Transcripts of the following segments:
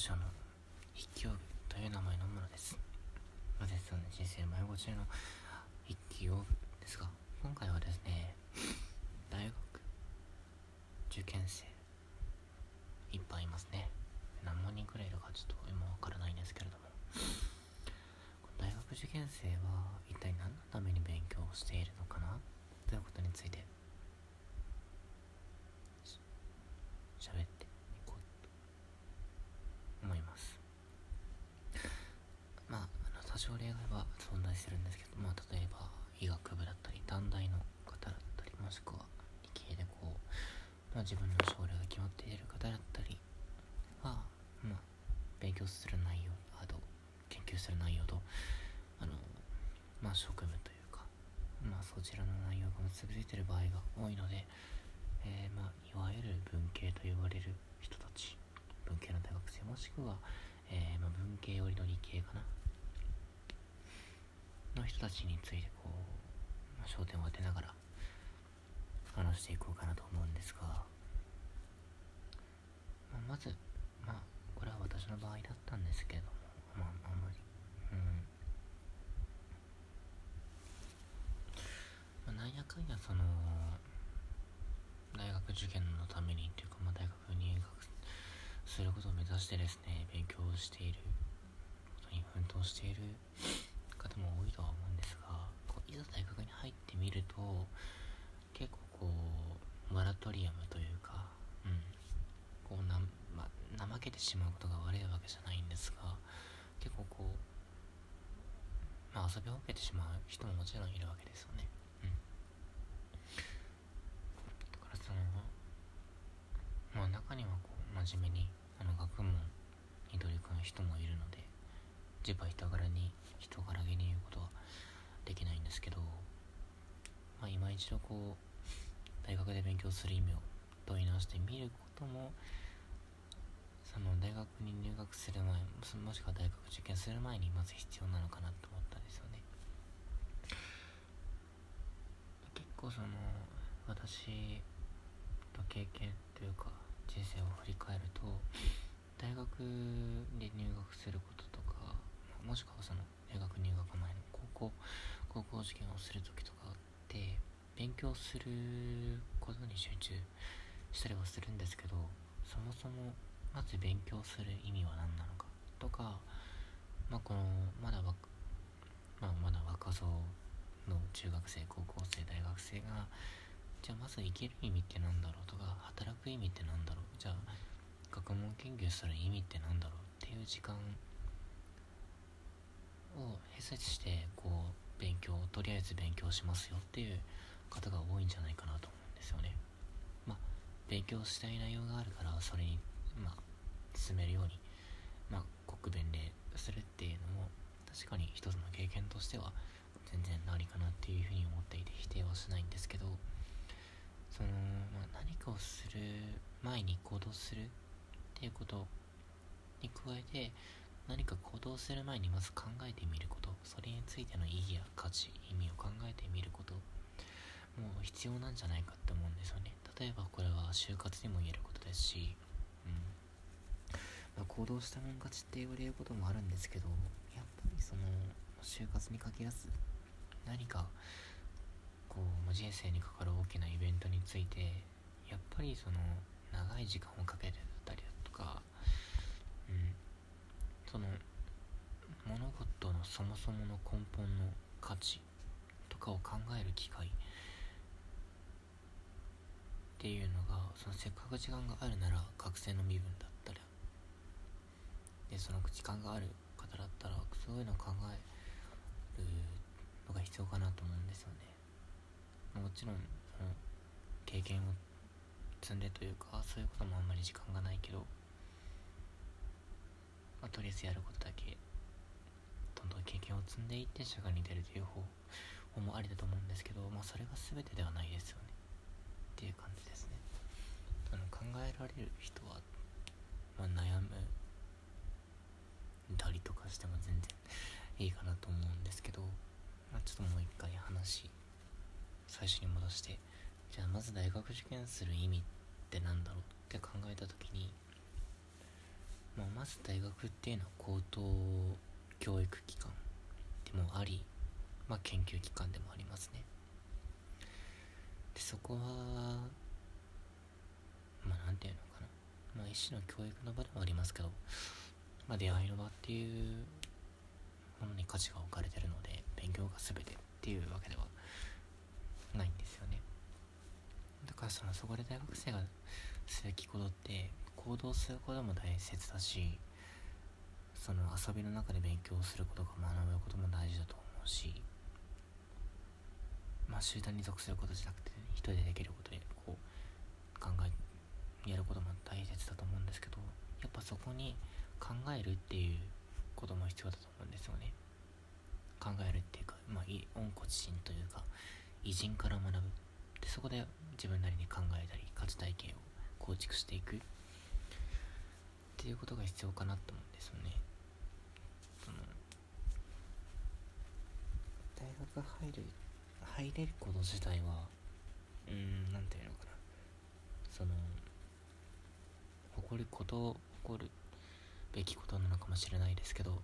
ジオの筆記用具という名前のものです。まずですね人生迷子中の筆記用具ですが今回はですね大学受験生いっぱいいますね。何万人くらいいるかちょっと今わからないんですけれども。大学受験生は一体何のために勉強をしているのかな？ということについて喋っていこうと思いますまああの多少例外は存在するんですけど、まあ、例えば医学部だったり短大の方だったりもしくは理系でこう、まあ、自分の将来が決まっている方だったりは、まあ、勉強する内容あと研究する内容とあのまあ職務というかまあそちらの内容が結びついている場合が多いのでえー、まあ、いわゆる文系と言われる人たち文系の大学生もしくは、えー、ま、文系寄りの理系かな。の人たちについてこう、まあ、焦点を当てながら話していこうかなと思うんですが、まあ、まずまあこれは私の場合だったんですけれどもまああんまり。うん、まあ、なんやかんやその大学受験のためにというか、まあ、大学に入学することを目指してですね勉強していることに奮闘している方も多いとは思うんですがこういざ大学に入ってみると結構こうモラトリアムというか、うん、こうな、まあ、怠けてしまうことが悪いわけじゃないんですが結構こう、まあ、遊びほうけてしまう人ももちろんいるわけですよねうんだからその。まあ中にはこう真面目にあの学問に取り組む人もいるので自場人柄に人柄げに言うことはできないんですけどまあ今一度こう大学で勉強する意味を問い直してみることもその大学に入学する前もしくは大学受験する前にまず必要なのかなと思ったんですよね。結構その私の経験というか人生を振り返ると大学で入学することとかもしくはその大学入学前の高校高校受験をする時とかって勉強することに集中したりはするんですけどそもそもまず勉強する意味は何なのか？とか、まあ、このまだまあ、まだ若造の中学生高校生大学生がじゃあまず生きる意味って何だろう？とか働く意味って何だろう？じゃあ学問研究する意味って何だろう？っていう時間を閉鎖してこう勉強とりあえず勉強しますよ。っていう方が多いんじゃないかなと思うんですよね。まあ勉強したい内容があるからそれにまあ進めるようにまあ国弁でするっていうのも確かに一つの経験としては全然ありかなっていうふうに思っていて否定はしないんですけどその、まあ、何かをする前に行動するっていうことに加えて何か行動する前にまず考えてみることそれについての意義や価値意味を考えてみることもう必要なんじゃないかって思うんですよね。例えばこれは就活にも言えることですし、うん。まあ、行動したもん勝ちって言われることもあるんですけどやっぱりその就活に限らず何かこう人生にかかる大きなイベントについてやっぱりその長い時間をかけてたりだとか、うん、その物事のそもそもの根本の価値とかを考える機会っていうのがそのせっかく時間があるなら学生の身分だでその時間がある方だったらそういうのを考えるのが必要かなと思うんですよね。もちろんその経験を積んでというかそういうこともあんまり時間がないけど、まあ、とりあえずやることだけどんどん経験を積んでいって社会に出るという方法もありだと思うんですけど、まあ、それが全てではないですよね。っていう感じですね。あの考えられる人は、まあ、悩むたりとかしても全然いいかなと思うんですけど、まあ、ちょっともう一回話最初に戻して。じゃあまず大学受験する意味って何だろうって考えた時にまあ、まず大学っていうのは高等教育機関でもあり、まあ、研究機関でもありますね。でそこはまあなんていうのかな。まあ一種の教育の場でもありますけどまあ出会いの場っていうものに価値が置かれてるので勉強が全てっていうわけではないんですよね。だからそのそこで大学生がすべきことって行動することも大切だしその遊びの中で勉強することが学ぶことも大事だと思うしまあ集団に属することじゃなくて一人でできることでこう考えやることも大切だと思うんですけどやっぱそこに考えるっていうことも必要だと思うんですよね。考えるっていうかまあ温故知新というか偉人から学ぶ。でそこで自分なりに考えたり価値体系を構築していく。っていうことが必要かなと思うんですよね。その大学入る入れること自体はうん何て言うのかな。その誇ること誇るべきことなのかもしれないですけど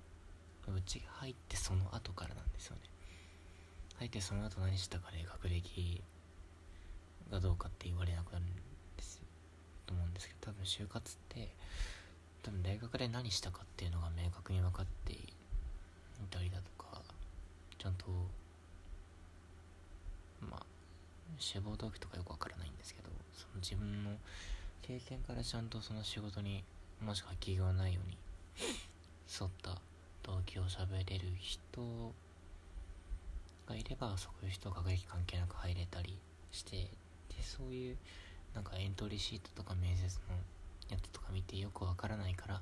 うちが入ってその後からなんですよね。入ってその後何したかで学歴がどうかって言われなくなるんですと思うんですけど多分就活って多分大学で何したかっていうのが明確に分かっていたりだとかちゃんとまあ志望動機とかよくわからないんですけどその自分の経験からちゃんとその仕事にもしくは企業内容に沿った動機を喋れる人がいればそういう人が学歴関係なく入れたりしてでそういうなんかエントリーシートとか面接のやつとか見てよくわからないから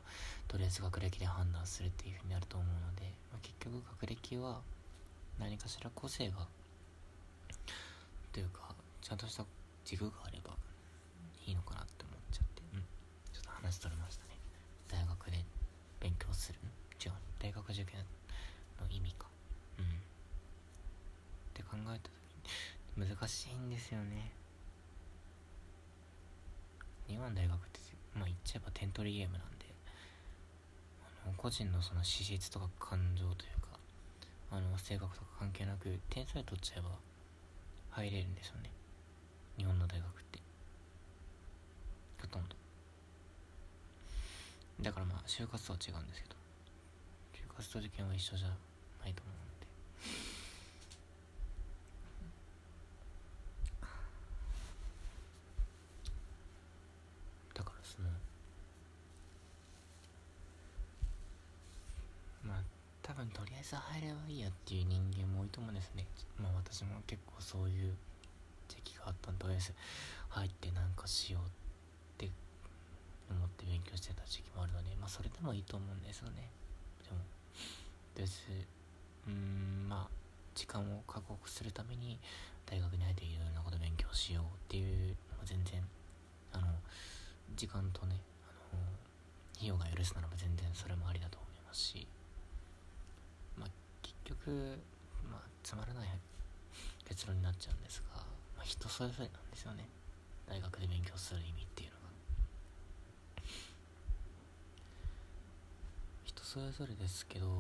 とりあえず学歴で判断するっていう風になると思うので、まあ、結局学歴は何かしら個性がというかちゃんとした軸があればいいのかな話取れましたね。大学で勉強する違う大学受験の意味か。うん。って考えた時に難しいんですよね。日本大学ってまあ言っちゃえば点取りゲームなんであの個人のその資質とか感情というかあの性格とか関係なく点数で取っちゃえば入れるんですよね。日本の大学って。ほとんど。だからまあ就活とは違うんですけど。就活と受験は一緒じゃないと思うんで。だからそのまあ多分とりあえず入ればいいやっていう人間も多いと思うんですね。まあ私も結構そういう時期があったんでとりあえず入ってなんかしようって思って勉強してた時期もあるのでまあそれでもいいと思うんですよね。でも別うんまあ時間を確保するために大学に入っていろいろなこと勉強しようっていうのも全然あの時間とねあの費用が許すならば全然それもありだと思いますしまあ結局まあつまらない結論になっちゃうんですが、まあ、人それぞれなんですよね。大学で勉強する意味っていうのが人それぞれですけどうん。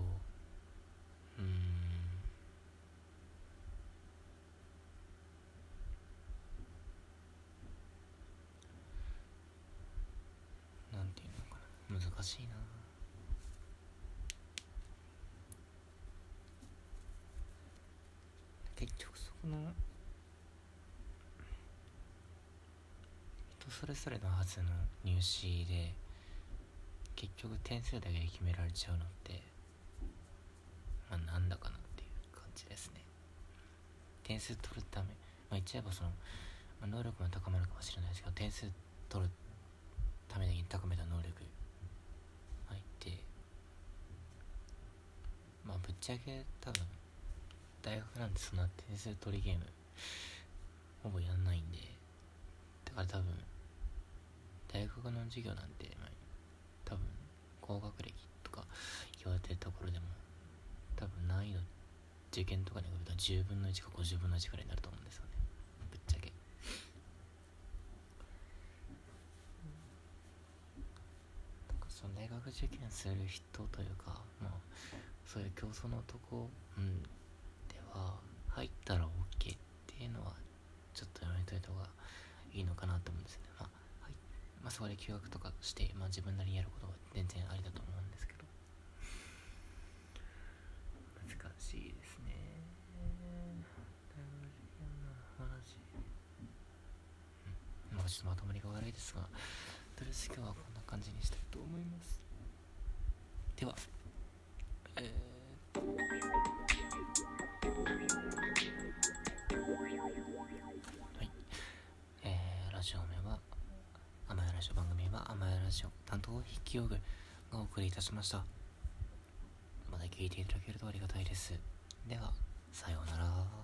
なんていうのかな。難しいな。結局そこの人それぞれのはずの入試で結局点数だけで決められちゃうのってまあなんだかなっていう感じですね。点数取るためまあ言っちゃえばその、まあ、能力も高まるかもしれないですけど点数取るために高めた能力入ってまあぶっちゃけ多分大学なんてそんな点数取りゲームほぼやんないんでだから多分大学の授業なんて、まあ、高学歴とか言われてるところでも多分難易度受験とかに比べたら10分の1か50分の1くらいになると思うんですよね。ぶっちゃけ。その大学受験する人というかまあそういう競争のとこ、うん、では入ったら OK っていうのはちょっとやめといた方がいいのかなと思うんですよね、まあ、そこで休学とかして、まあ、自分なりにやることは全然ありだと思うんですけど。難しいですね。話、うん、まあちょっとまとまりが悪いですがとりあえず今日はこんな感じにしたいと思います。ではジオ担当筆記用具がお送りいたしましたまた聞いていただけるとありがたいです。ではさようなら